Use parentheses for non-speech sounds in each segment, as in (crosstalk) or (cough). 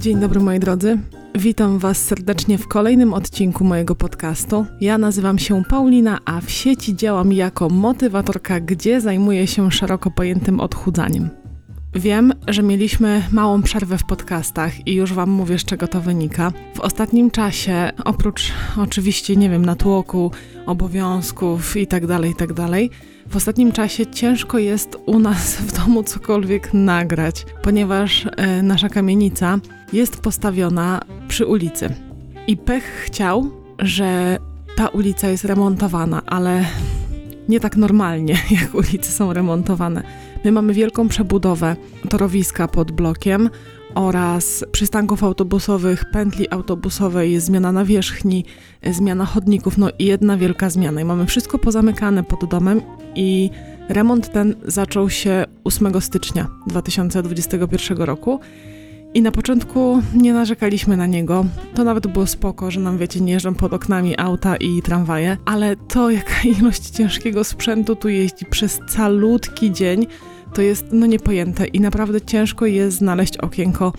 Dzień dobry moi drodzy. Witam Was serdecznie w kolejnym odcinku mojego podcastu. Ja nazywam się Paulina, a w sieci działam jako motywatorka, gdzie zajmuję się szeroko pojętym odchudzaniem. Wiem, że mieliśmy małą przerwę w podcastach i już Wam mówię, z czego to wynika. W ostatnim czasie, oprócz oczywiście, nie wiem, natłoku, obowiązków itd., tak itd., tak w ostatnim czasie ciężko jest u nas w domu cokolwiek nagrać, ponieważ e, nasza kamienica jest postawiona przy ulicy. I pech chciał, że ta ulica jest remontowana, ale nie tak normalnie, (laughs) jak ulice są remontowane. My mamy wielką przebudowę torowiska pod blokiem oraz przystanków autobusowych, pętli autobusowej, zmiana nawierzchni, zmiana chodników, no i jedna wielka zmiana. I mamy wszystko pozamykane pod domem i remont ten zaczął się 8 stycznia 2021 roku. I na początku nie narzekaliśmy na niego. To nawet było spoko, że nam, wiecie, nie jeżdżą pod oknami auta i tramwaje, ale to, jaka (laughs) ilość ciężkiego sprzętu tu jeździ przez calutki dzień, to jest no niepojęte i naprawdę ciężko jest znaleźć okienko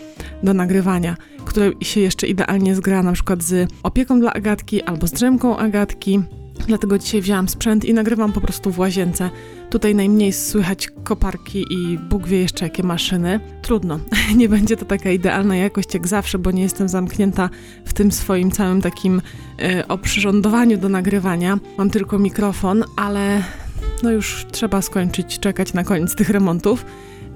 do nagrywania, które się jeszcze idealnie zgra na przykład z opieką dla Agatki albo z drzemką Agatki. Dlatego dzisiaj wzięłam sprzęt i nagrywam po prostu w łazience. Tutaj najmniej słychać koparki i Bóg wie jeszcze jakie maszyny. Trudno, (laughs) nie będzie to taka idealna jakość jak zawsze, bo nie jestem zamknięta w tym swoim całym takim y, oprzyrządowaniu do nagrywania. Mam tylko mikrofon, ale no już trzeba skończyć czekać na koniec tych remontów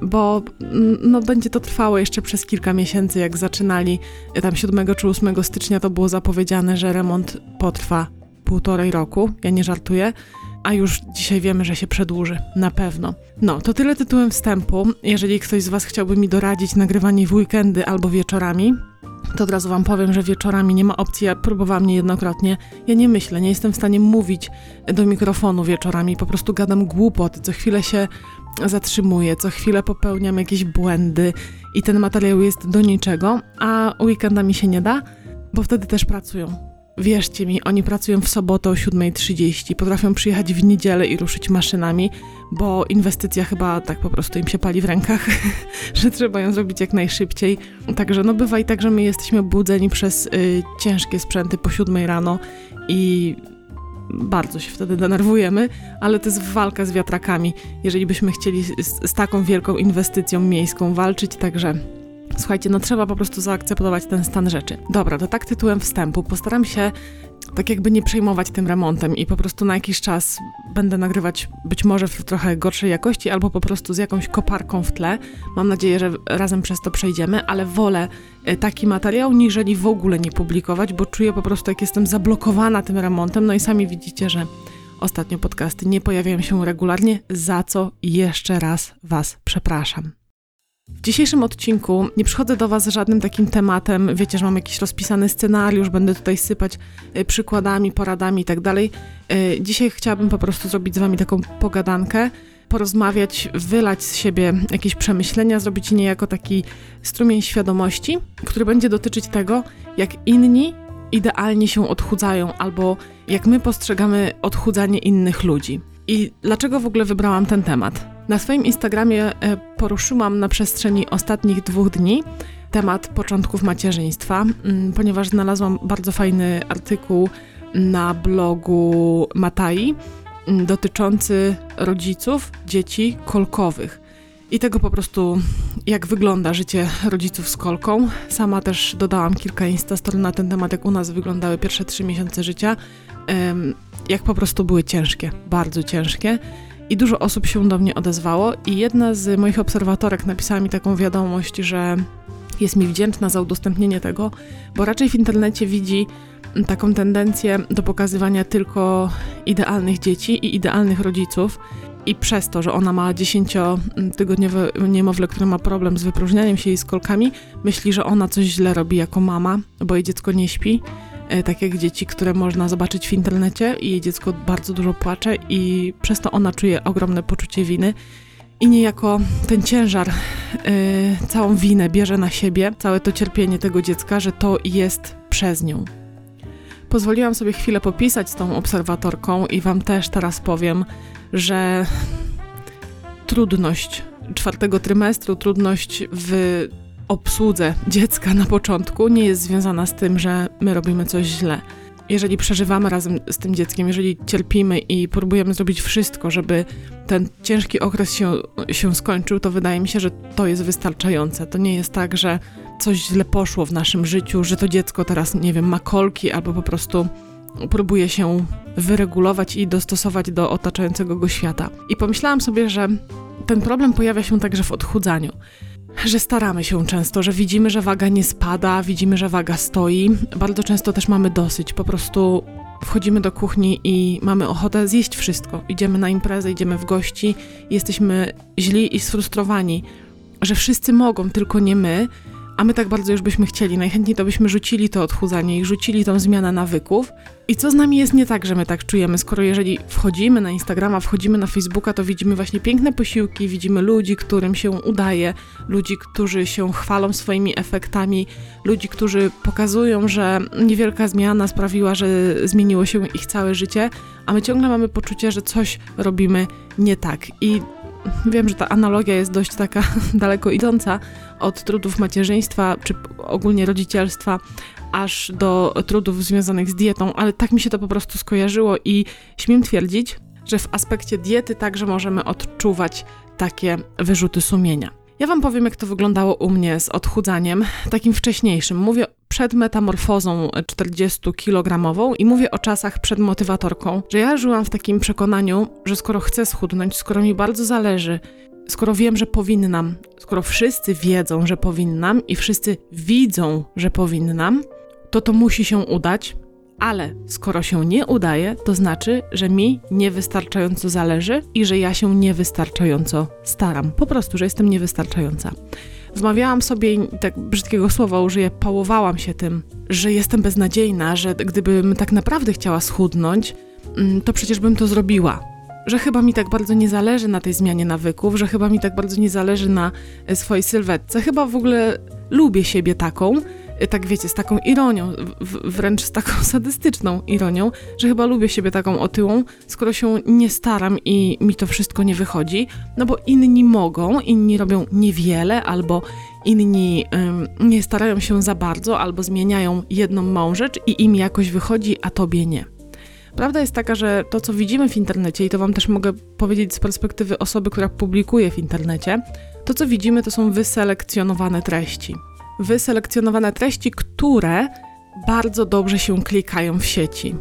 bo mm, no, będzie to trwało jeszcze przez kilka miesięcy, jak zaczynali tam 7 czy 8 stycznia to było zapowiedziane, że remont potrwa półtorej roku, ja nie żartuję, a już dzisiaj wiemy, że się przedłuży, na pewno. No, to tyle tytułem wstępu. Jeżeli ktoś z Was chciałby mi doradzić nagrywanie w weekendy albo wieczorami, to od razu Wam powiem, że wieczorami nie ma opcji. Ja próbowałam niejednokrotnie. Ja nie myślę, nie jestem w stanie mówić do mikrofonu wieczorami. Po prostu gadam głupoty. Co chwilę się zatrzymuję, co chwilę popełniam jakieś błędy i ten materiał jest do niczego, a weekendami się nie da, bo wtedy też pracują. Wierzcie mi, oni pracują w sobotę o 7.30, potrafią przyjechać w niedzielę i ruszyć maszynami, bo inwestycja chyba tak po prostu im się pali w rękach, (laughs) że trzeba ją zrobić jak najszybciej. Także no bywa i tak, że my jesteśmy budzeni przez y, ciężkie sprzęty po 7 rano i bardzo się wtedy denerwujemy, ale to jest walka z wiatrakami, jeżeli byśmy chcieli z, z taką wielką inwestycją miejską walczyć, także Słuchajcie, no trzeba po prostu zaakceptować ten stan rzeczy. Dobra, to tak tytułem wstępu. Postaram się tak jakby nie przejmować tym remontem i po prostu na jakiś czas będę nagrywać być może w trochę gorszej jakości albo po prostu z jakąś koparką w tle. Mam nadzieję, że razem przez to przejdziemy, ale wolę e, taki materiał, niżeli w ogóle nie publikować, bo czuję po prostu, jak jestem zablokowana tym remontem. No i sami widzicie, że ostatnio podcasty nie pojawiają się regularnie, za co jeszcze raz Was przepraszam. W dzisiejszym odcinku nie przychodzę do Was z żadnym takim tematem, wiecie, że mam jakiś rozpisany scenariusz, będę tutaj sypać e, przykładami, poradami tak dalej. E, dzisiaj chciałabym po prostu zrobić z Wami taką pogadankę, porozmawiać, wylać z siebie jakieś przemyślenia, zrobić niejako taki strumień świadomości, który będzie dotyczyć tego, jak inni idealnie się odchudzają, albo jak my postrzegamy odchudzanie innych ludzi. I dlaczego w ogóle wybrałam ten temat? Na swoim Instagramie e, poruszyłam na przestrzeni ostatnich dwóch dni temat początków macierzyństwa, mm, ponieważ znalazłam bardzo fajny artykuł na blogu Matai mm, dotyczący rodziców dzieci kolkowych. I tego po prostu, jak wygląda życie rodziców z kolką. Sama też dodałam kilka instastory na ten temat, jak u nas wyglądały pierwsze trzy miesiące życia. Jak po prostu były ciężkie, bardzo ciężkie i dużo osób się do mnie odezwało i jedna z moich obserwatorek napisała mi taką wiadomość, że jest mi wdzięczna za udostępnienie tego, bo raczej w internecie widzi taką tendencję do pokazywania tylko idealnych dzieci i idealnych rodziców. I przez to, że ona ma 10-tygodniowe niemowlę, które ma problem z wypróżnianiem się jej z kolkami, myśli, że ona coś źle robi jako mama, bo jej dziecko nie śpi tak jak dzieci, które można zobaczyć w internecie i jej dziecko bardzo dużo płacze i przez to ona czuje ogromne poczucie winy i niejako ten ciężar, yy, całą winę bierze na siebie, całe to cierpienie tego dziecka, że to jest przez nią. Pozwoliłam sobie chwilę popisać z tą obserwatorką i Wam też teraz powiem, że trudność czwartego trymestru, trudność w obsłudze dziecka na początku nie jest związana z tym, że my robimy coś źle. Jeżeli przeżywamy razem z tym dzieckiem, jeżeli cierpimy i próbujemy zrobić wszystko, żeby ten ciężki okres się, się skończył, to wydaje mi się, że to jest wystarczające. To nie jest tak, że coś źle poszło w naszym życiu, że to dziecko teraz, nie wiem, ma kolki albo po prostu próbuje się wyregulować i dostosować do otaczającego go świata. I pomyślałam sobie, że ten problem pojawia się także w odchudzaniu. Że staramy się często, że widzimy, że waga nie spada, widzimy, że waga stoi. Bardzo często też mamy dosyć. Po prostu wchodzimy do kuchni i mamy ochotę zjeść wszystko. Idziemy na imprezę, idziemy w gości, jesteśmy źli i sfrustrowani, że wszyscy mogą, tylko nie my a my tak bardzo już byśmy chcieli. Najchętniej to byśmy rzucili to odchudzanie i rzucili tą zmianę nawyków. I co z nami jest nie tak, że my tak czujemy, skoro jeżeli wchodzimy na Instagrama, wchodzimy na Facebooka, to widzimy właśnie piękne posiłki, widzimy ludzi, którym się udaje, ludzi, którzy się chwalą swoimi efektami, ludzi, którzy pokazują, że niewielka zmiana sprawiła, że zmieniło się ich całe życie, a my ciągle mamy poczucie, że coś robimy nie tak. I wiem, że ta analogia jest dość taka (laughs) daleko idąca od trudów macierzyństwa czy ogólnie rodzicielstwa aż do trudów związanych z dietą, ale tak mi się to po prostu skojarzyło i śmiem twierdzić, że w aspekcie diety także możemy odczuwać takie wyrzuty sumienia. Ja Wam powiem, jak to wyglądało u mnie z odchudzaniem, takim wcześniejszym. Mówię przed metamorfozą 40-kilogramową i mówię o czasach przed motywatorką, że ja żyłam w takim przekonaniu, że skoro chcę schudnąć, skoro mi bardzo zależy, skoro wiem, że powinnam, skoro wszyscy wiedzą, że powinnam i wszyscy widzą, że powinnam, to to musi się udać, ale skoro się nie udaje, to znaczy, że mi niewystarczająco zależy i że ja się niewystarczająco staram. Po prostu, że jestem niewystarczająca. Wmawiałam sobie, tak brzydkiego słowa użyję, pałowałam się tym, że jestem beznadziejna, że gdybym tak naprawdę chciała schudnąć, mm, to przecież bym to zrobiła. Że chyba mi tak bardzo nie zależy na tej zmianie nawyków, że chyba mi tak bardzo nie zależy na e, swojej sylwetce. Chyba w ogóle lubię siebie taką, tak wiecie, z taką ironią, wręcz z taką (laughs) sadystyczną ironią, że chyba lubię siebie taką otyłą, skoro się nie staram i mi to wszystko nie wychodzi, no bo inni mogą, inni robią niewiele, albo inni ym, nie starają się za bardzo, albo zmieniają jedną małą rzecz i im jakoś wychodzi, a tobie nie. Prawda jest taka, że to, co widzimy w internecie, i to Wam też mogę powiedzieć z perspektywy osoby, która publikuje w internecie, to, co widzimy, to są wyselekcjonowane treści wyselekcjonowane treści, które bardzo dobrze się klikają w sieci.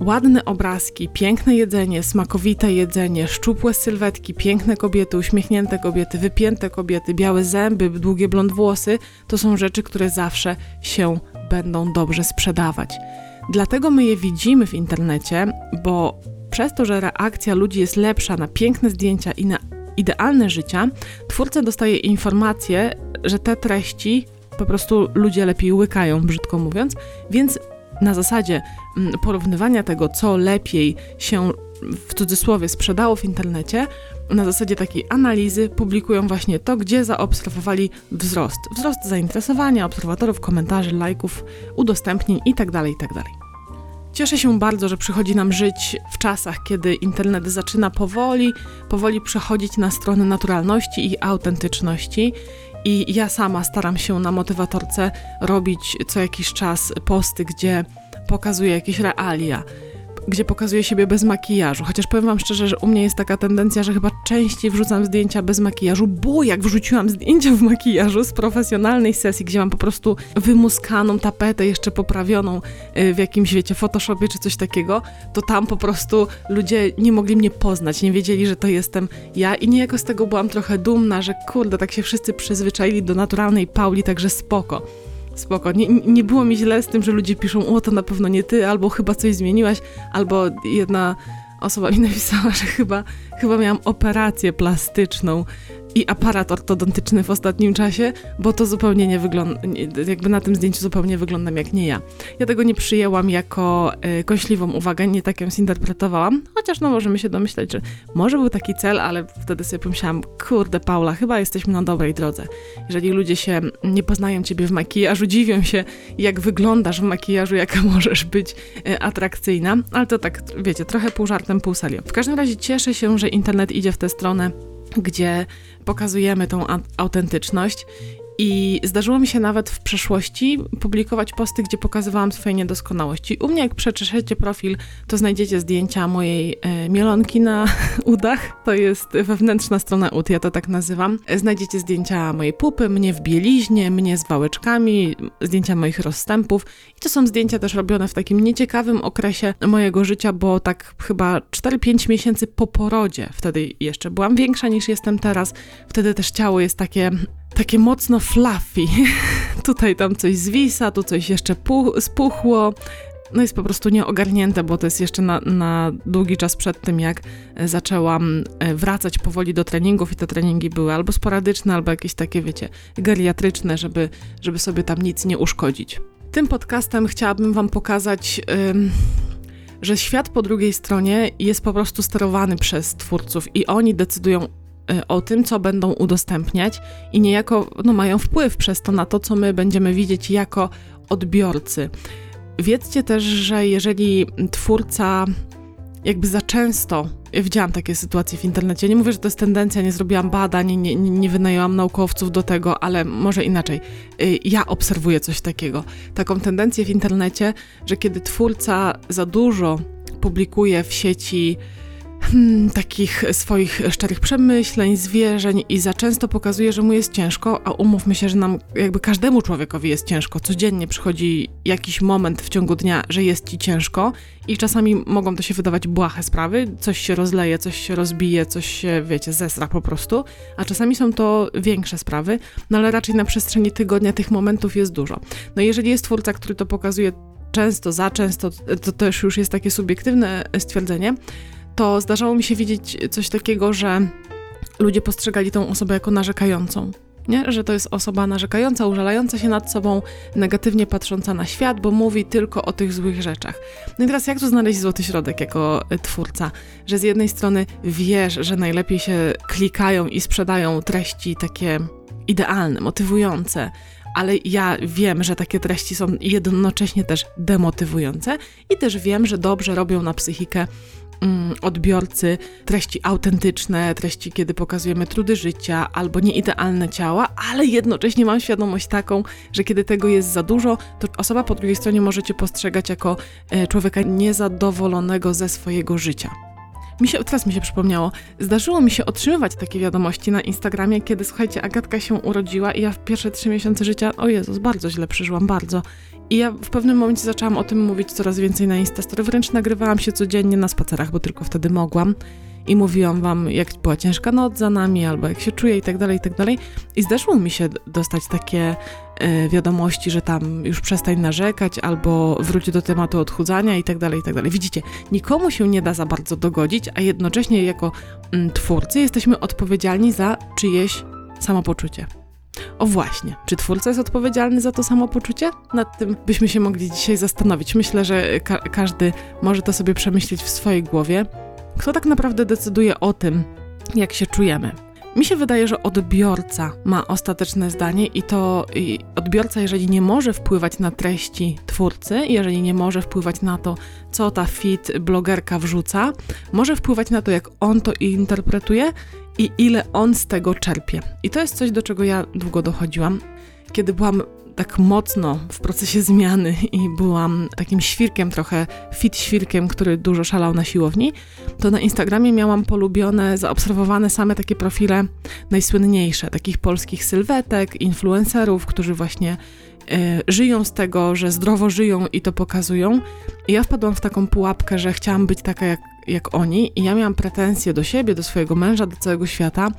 Ładne obrazki, piękne jedzenie, smakowite jedzenie, szczupłe sylwetki, piękne kobiety, uśmiechnięte kobiety, wypięte kobiety, białe zęby, długie blond włosy to są rzeczy, które zawsze się będą dobrze sprzedawać. Dlatego my je widzimy w internecie, bo przez to, że reakcja ludzi jest lepsza na piękne zdjęcia i na idealne życia, twórca dostaje informację, że te treści po prostu ludzie lepiej łykają, brzydko mówiąc, więc na zasadzie mm, porównywania tego, co lepiej się w cudzysłowie sprzedało w internecie, na zasadzie takiej analizy publikują właśnie to, gdzie zaobserwowali wzrost. Wzrost zainteresowania, obserwatorów, komentarzy, lajków, udostępnień itd., tak itd. Tak Cieszę się bardzo, że przychodzi nam żyć w czasach, kiedy internet zaczyna powoli, powoli przechodzić na stronę naturalności i autentyczności i ja sama staram się na motywatorce robić co jakiś czas posty, gdzie pokazuję jakieś realia, gdzie pokazuję siebie bez makijażu. Chociaż powiem Wam szczerze, że u mnie jest taka tendencja, że chyba częściej wrzucam zdjęcia bez makijażu, bo jak wrzuciłam zdjęcia w makijażu z profesjonalnej sesji, gdzie mam po prostu wymuskaną tapetę, jeszcze poprawioną y, w jakimś, wiecie, Photoshopie czy coś takiego, to tam po prostu ludzie nie mogli mnie poznać, nie wiedzieli, że to jestem ja i niejako z tego byłam trochę dumna, że kurde, tak się wszyscy przyzwyczaili do naturalnej Pauli, także spoko spoko. Nie, nie było mi źle z tym, że ludzie piszą, o to na pewno nie ty, albo chyba coś zmieniłaś, albo jedna osoba mi napisała, (laughs) że chyba, chyba miałam operację plastyczną i aparat ortodontyczny w ostatnim czasie, bo to zupełnie nie wygląda, jakby na tym zdjęciu zupełnie wyglądam jak nie ja. Ja tego nie przyjęłam jako y, kąśliwą uwagę, nie tak ją zinterpretowałam, chociaż no możemy się domyśleć, że może był taki cel, ale wtedy sobie pomyślałam, kurde Paula, chyba jesteśmy na dobrej drodze. Jeżeli ludzie się nie poznają ciebie w makijażu, dziwią się jak wyglądasz w makijażu, jaka (laughs) możesz być y, atrakcyjna, ale to tak, wiecie, trochę pół żartem, pół serio. W każdym razie cieszę się, że internet idzie w tę stronę, gdzie pokazujemy tą autentyczność I zdarzyło mi się nawet w przeszłości publikować posty, gdzie pokazywałam swoje niedoskonałości. U mnie, jak przeczeszecie profil, to znajdziecie zdjęcia mojej e, mielonki na (laughs) udach. To jest wewnętrzna strona ud, ja to tak nazywam. Znajdziecie zdjęcia mojej pupy, mnie w bieliźnie, mnie z wałeczkami, zdjęcia moich rozstępów. I to są zdjęcia też robione w takim nieciekawym okresie mojego życia, bo tak chyba 4-5 miesięcy po porodzie. Wtedy jeszcze byłam większa niż jestem teraz. Wtedy też ciało jest takie takie mocno fluffy. (laughs) Tutaj tam coś zwisa, tu coś jeszcze spuchło. No jest po prostu nieogarnięte, bo to jest jeszcze na, na długi czas przed tym, jak e, zaczęłam e, wracać powoli do treningów i te treningi były albo sporadyczne, albo jakieś takie, wiecie, geriatryczne, żeby, żeby sobie tam nic nie uszkodzić. Tym podcastem chciałabym Wam pokazać, ym, że świat po drugiej stronie jest po prostu sterowany przez twórców i oni decydują o tym, co będą udostępniać i niejako no, mają wpływ przez to na to, co my będziemy widzieć jako odbiorcy. Wiedzcie też, że jeżeli twórca jakby za często, ja widziałam takie sytuacje w internecie, nie mówię, że to jest tendencja, nie zrobiłam badań, nie, nie, nie wynajęłam naukowców do tego, ale może inaczej. Y, ja obserwuję coś takiego, taką tendencję w internecie, że kiedy twórca za dużo publikuje w sieci hmm, takich swoich szczerych przemyśleń, zwierzeń i za często pokazuje, że mu jest ciężko, a umówmy się, że nam jakby każdemu człowiekowi jest ciężko. Codziennie przychodzi jakiś moment w ciągu dnia, że jest ci ciężko i czasami mogą to się wydawać błahe sprawy, coś się rozleje, coś się rozbije, coś się, wiecie, zesra po prostu, a czasami są to większe sprawy, no ale raczej na przestrzeni tygodnia tych momentów jest dużo. No jeżeli jest twórca, który to pokazuje często, za często, to też już jest takie subiektywne stwierdzenie, to zdarzało mi się widzieć coś takiego, że ludzie postrzegali tą osobę jako narzekającą. Nie? Że to jest osoba narzekająca, użalająca się nad sobą, negatywnie patrząca na świat, bo mówi tylko o tych złych rzeczach. No i teraz jak tu znaleźć złoty środek jako e, twórca? Że z jednej strony wiesz, że najlepiej się klikają i sprzedają treści takie idealne, motywujące, ale ja wiem, że takie treści są jednocześnie też demotywujące i też wiem, że dobrze robią na psychikę odbiorcy treści autentyczne, treści, kiedy pokazujemy trudy życia albo nieidealne ciała, ale jednocześnie mam świadomość taką, że kiedy tego jest za dużo, to osoba po drugiej stronie może cię postrzegać jako e, człowieka niezadowolonego ze swojego życia. Mi się, teraz mi się przypomniało, zdarzyło mi się otrzymywać takie wiadomości na Instagramie, kiedy, słuchajcie, Agatka się urodziła i ja w pierwsze trzy miesiące życia, o Jezus, bardzo źle przeżyłam, bardzo. I ja w pewnym momencie zaczęłam o tym mówić coraz więcej na Instastory, wręcz nagrywałam się codziennie na spacerach, bo tylko wtedy mogłam i mówiłam wam, jak była ciężka noc za nami, albo jak się czuję i tak dalej, i tak dalej. I zdarzyło mi się dostać takie y, wiadomości, że tam już przestań narzekać, albo wróć do tematu odchudzania i tak dalej, i tak dalej. Widzicie, nikomu się nie da za bardzo dogodzić, a jednocześnie jako mm, twórcy jesteśmy odpowiedzialni za czyjeś samopoczucie. O właśnie, czy twórca jest odpowiedzialny za to samopoczucie? Nad tym byśmy się mogli dzisiaj zastanowić. Myślę, że ka każdy może to sobie przemyśleć w swojej głowie. Kto tak naprawdę decyduje o tym, jak się czujemy? Mi się wydaje, że odbiorca ma ostateczne zdanie i to i odbiorca, jeżeli nie może wpływać na treści twórcy, jeżeli nie może wpływać na to, co ta fit blogerka wrzuca, może wpływać na to, jak on to interpretuje i ile on z tego czerpie. I to jest coś, do czego ja długo dochodziłam. Kiedy byłam tak mocno w procesie zmiany i byłam takim świrkiem, trochę fit świrkiem, który dużo szalał na siłowni, to na Instagramie miałam polubione, zaobserwowane same takie profile najsłynniejsze, takich polskich sylwetek, influencerów, którzy właśnie y, żyją z tego, że zdrowo żyją i to pokazują. I ja wpadłam w taką pułapkę, że chciałam być taka jak, jak oni i ja miałam pretensje do siebie, do swojego męża, do całego świata,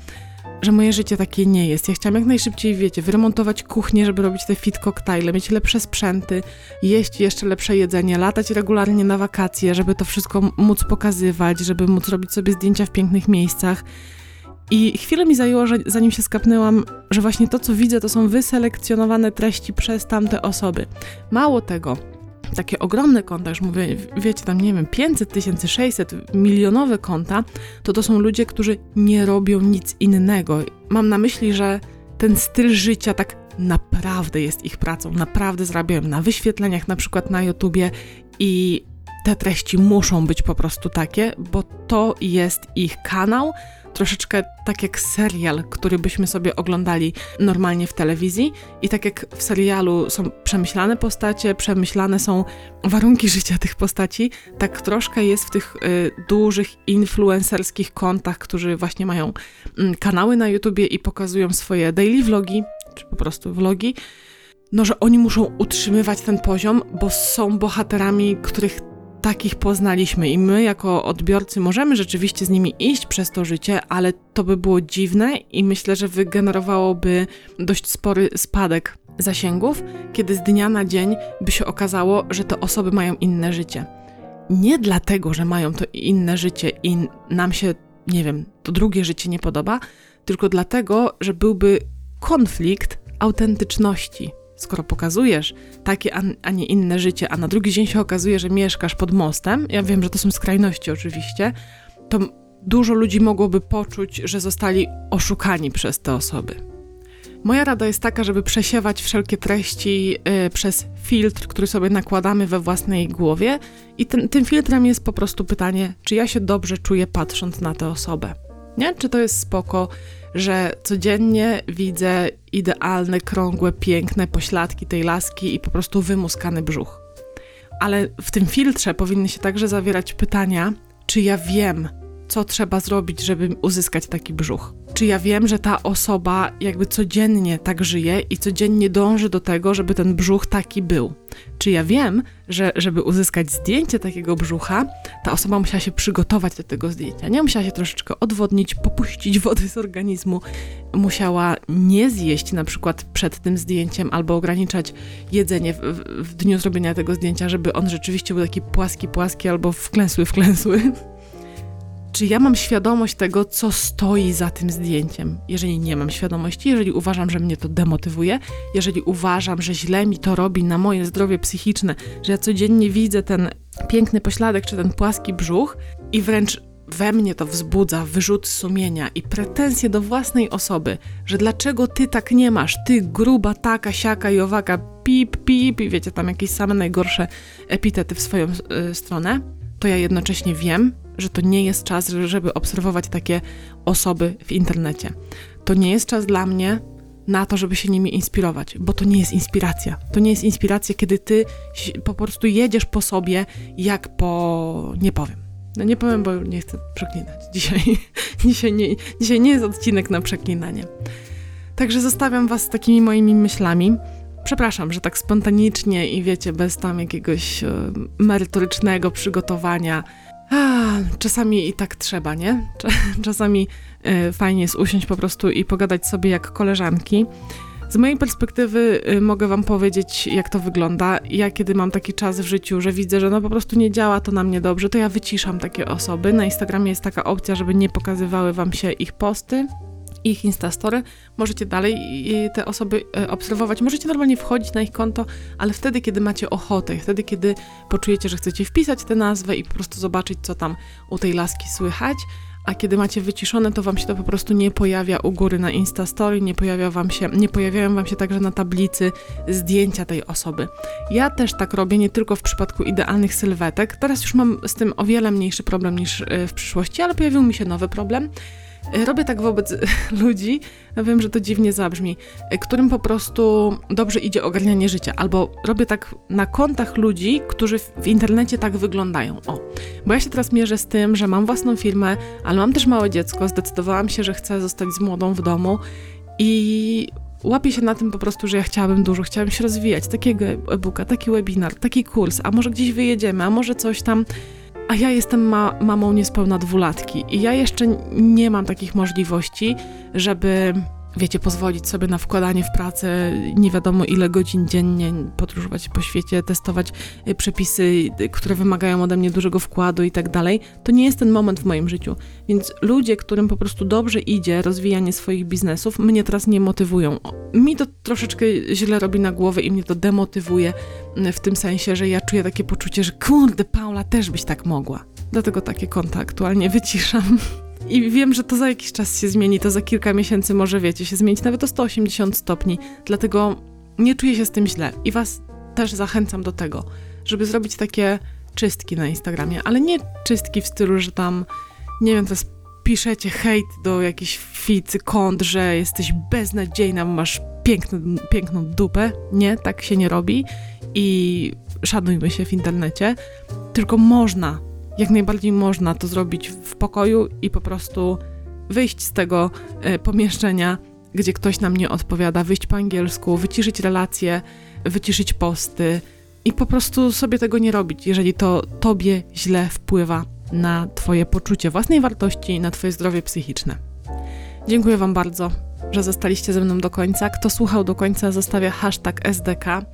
że moje życie takie nie jest. Ja chciałam jak najszybciej, wiecie, wyremontować kuchnię, żeby robić te fit koktajle, mieć lepsze sprzęty, jeść jeszcze lepsze jedzenie, latać regularnie na wakacje, żeby to wszystko móc pokazywać, żeby móc robić sobie zdjęcia w pięknych miejscach. I chwilę mi zajęło, że, zanim się skapnęłam, że właśnie to, co widzę, to są wyselekcjonowane treści przez tamte osoby. Mało tego, takie ogromne konta, już mówię, wiecie, tam nie wiem, 500 tysięcy, 600, milionowe konta, to to są ludzie, którzy nie robią nic innego. Mam na myśli, że ten styl życia tak naprawdę jest ich pracą, naprawdę zarabiają na wyświetleniach, na przykład na YouTubie i te treści muszą być po prostu takie, bo to jest ich kanał, troszeczkę tak jak serial, który byśmy sobie oglądali normalnie w telewizji i tak jak w serialu są przemyślane postacie, przemyślane są warunki (laughs) życia tych postaci, tak troszkę jest w tych y, dużych influencerskich kontach, którzy właśnie mają y, kanały na YouTubie i pokazują swoje daily vlogi, czy po prostu vlogi, no, że oni muszą utrzymywać ten poziom, bo są bohaterami, których takich poznaliśmy i my jako odbiorcy możemy rzeczywiście z nimi iść przez to życie, ale to by było dziwne i myślę, że wygenerowałoby dość spory spadek zasięgów, kiedy z dnia na dzień by się okazało, że te osoby mają inne życie. Nie dlatego, że mają to inne życie i nam się, nie wiem, to drugie życie nie podoba, tylko dlatego, że byłby konflikt autentyczności skoro pokazujesz takie, a nie inne życie, a na drugi dzień się okazuje, że mieszkasz pod mostem, ja wiem, że to są skrajności oczywiście, to dużo ludzi mogłoby poczuć, że zostali oszukani przez te osoby. Moja rada jest taka, żeby przesiewać wszelkie treści yy, przez filtr, który sobie nakładamy we własnej głowie, i ten, tym filtrem jest po prostu pytanie, czy ja się dobrze czuję patrząc na tę osobę. Nie? Czy to jest spoko, że codziennie widzę idealne, krągłe, piękne pośladki tej laski i po prostu wymuskany brzuch. Ale w tym filtrze powinny się także zawierać pytania, czy ja wiem, co trzeba zrobić, żeby uzyskać taki brzuch. Czy ja wiem, że ta osoba jakby codziennie tak żyje i codziennie dąży do tego, żeby ten brzuch taki był. Czy ja wiem, że żeby uzyskać zdjęcie takiego brzucha, ta osoba musiała się przygotować do tego zdjęcia. Nie musiała się troszeczkę odwodnić, popuścić wody z organizmu, musiała nie zjeść na przykład przed tym zdjęciem albo ograniczać jedzenie w, w dniu zrobienia tego zdjęcia, żeby on rzeczywiście był taki płaski, płaski albo wklęsły, wklęsły czy ja mam świadomość tego, co stoi za tym zdjęciem. Jeżeli nie mam świadomości, jeżeli uważam, że mnie to demotywuje, jeżeli uważam, że źle mi to robi na moje zdrowie psychiczne, że ja codziennie widzę ten piękny pośladek czy ten płaski brzuch i wręcz we mnie to wzbudza wyrzut sumienia i pretensje do własnej osoby, że dlaczego ty tak nie masz, ty gruba, taka, siaka i owaka, pip, pip, i wiecie, tam jakieś same najgorsze epitety w swoją y, stronę, to ja jednocześnie wiem, że to nie jest czas, żeby obserwować takie osoby w internecie. To nie jest czas dla mnie na to, żeby się nimi inspirować, bo to nie jest inspiracja. To nie jest inspiracja, kiedy ty po prostu jedziesz po sobie, jak po. Nie powiem. No nie powiem, bo nie chcę przeklinać. Dzisiaj, (laughs) dzisiaj, nie, dzisiaj nie jest odcinek na przeklinanie. Także zostawiam Was z takimi moimi myślami. Przepraszam, że tak spontanicznie i wiecie, bez tam jakiegoś e, merytorycznego przygotowania czasami i tak trzeba, nie? Czasami y, fajnie jest usiąść po prostu i pogadać sobie jak koleżanki. Z mojej perspektywy y, mogę Wam powiedzieć, jak to wygląda. Ja, kiedy mam taki czas w życiu, że widzę, że no po prostu nie działa to na mnie dobrze, to ja wyciszam takie osoby. Na Instagramie jest taka opcja, żeby nie pokazywały Wam się ich posty ich Instastory, możecie dalej te osoby e, obserwować, możecie normalnie wchodzić na ich konto, ale wtedy, kiedy macie ochotę, wtedy, kiedy poczujecie, że chcecie wpisać tę nazwę i po prostu zobaczyć, co tam u tej laski słychać, a kiedy macie wyciszone, to wam się to po prostu nie pojawia u góry na Instastory, nie pojawia wam się, nie pojawiają wam się także na tablicy zdjęcia tej osoby. Ja też tak robię, nie tylko w przypadku idealnych sylwetek. Teraz już mam z tym o wiele mniejszy problem niż w przyszłości, ale pojawił mi się nowy problem Robię tak wobec (laughs) ludzi, wiem, że to dziwnie zabrzmi, którym po prostu dobrze idzie ogarnianie życia, albo robię tak na kontach ludzi, którzy w internecie tak wyglądają. O, bo ja się teraz mierzę z tym, że mam własną firmę, ale mam też małe dziecko, zdecydowałam się, że chcę zostać z młodą w domu i łapię się na tym po prostu, że ja chciałabym dużo, chciałabym się rozwijać, takiego e-booka, taki webinar, taki kurs, a może gdzieś wyjedziemy, a może coś tam a ja jestem ma mamą niespełna dwulatki i ja jeszcze nie mam takich możliwości, żeby wiecie, pozwolić sobie na wkładanie w pracę nie wiadomo ile godzin dziennie, podróżować po świecie, testować y, przepisy, y, które wymagają ode mnie dużego wkładu i tak dalej, to nie jest ten moment w moim życiu. Więc ludzie, którym po prostu dobrze idzie rozwijanie swoich biznesów, mnie teraz nie motywują. Mi to troszeczkę źle robi na głowę i mnie to demotywuje y, w tym sensie, że ja czuję takie poczucie, że kurde, Paula, też byś tak mogła. Dlatego takie konta aktualnie wyciszam. I wiem, że to za jakiś czas się zmieni, to za kilka miesięcy może, wiecie, się zmienić nawet o 180 stopni. Dlatego nie czuję się z tym źle i Was też zachęcam do tego, żeby zrobić takie czystki na Instagramie, ale nie czystki w stylu, że tam, nie wiem, to jest piszecie hejt do jakichś ficy kont, że jesteś beznadziejna, masz piękny, piękną dupę. Nie, tak się nie robi i szanujmy się w internecie, tylko można, jak najbardziej można to zrobić w pokoju i po prostu wyjść z tego y, pomieszczenia, gdzie ktoś nam nie odpowiada, wyjść po angielsku, wyciszyć relacje, wyciszyć posty i po prostu sobie tego nie robić, jeżeli to tobie źle wpływa na Twoje poczucie własnej wartości, na Twoje zdrowie psychiczne. Dziękuję Wam bardzo, że zostaliście ze mną do końca. Kto słuchał do końca, zostawia hashtag SDK.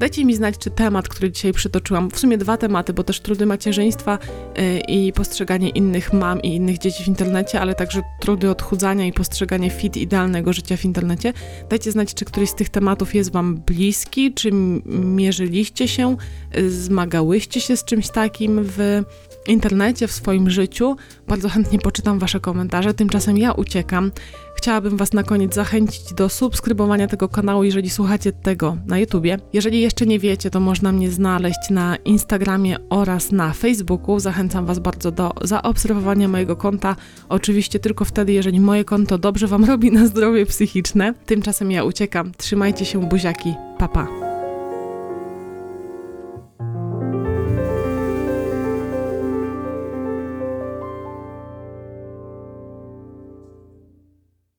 Dajcie mi znać, czy temat, który dzisiaj przytoczyłam, w sumie dwa tematy, bo też trudy macierzyństwa yy, i postrzeganie innych mam i innych dzieci w internecie, ale także trudy odchudzania i postrzeganie fit idealnego życia w internecie. Dajcie znać, czy któryś z tych tematów jest Wam bliski, czy mierzyliście się, yy, zmagałyście się z czymś takim w internecie, w swoim życiu. Bardzo chętnie poczytam Wasze komentarze. Tymczasem ja uciekam. Chciałabym Was na koniec zachęcić do subskrybowania tego kanału, jeżeli słuchacie tego na YouTubie. Jeżeli jeszcze nie wiecie, to można mnie znaleźć na Instagramie oraz na Facebooku. Zachęcam Was bardzo do zaobserwowania mojego konta. Oczywiście tylko wtedy, jeżeli moje konto dobrze Wam (laughs) robi na zdrowie psychiczne. Tymczasem ja uciekam. Trzymajcie się, buziaki. Papa. Pa.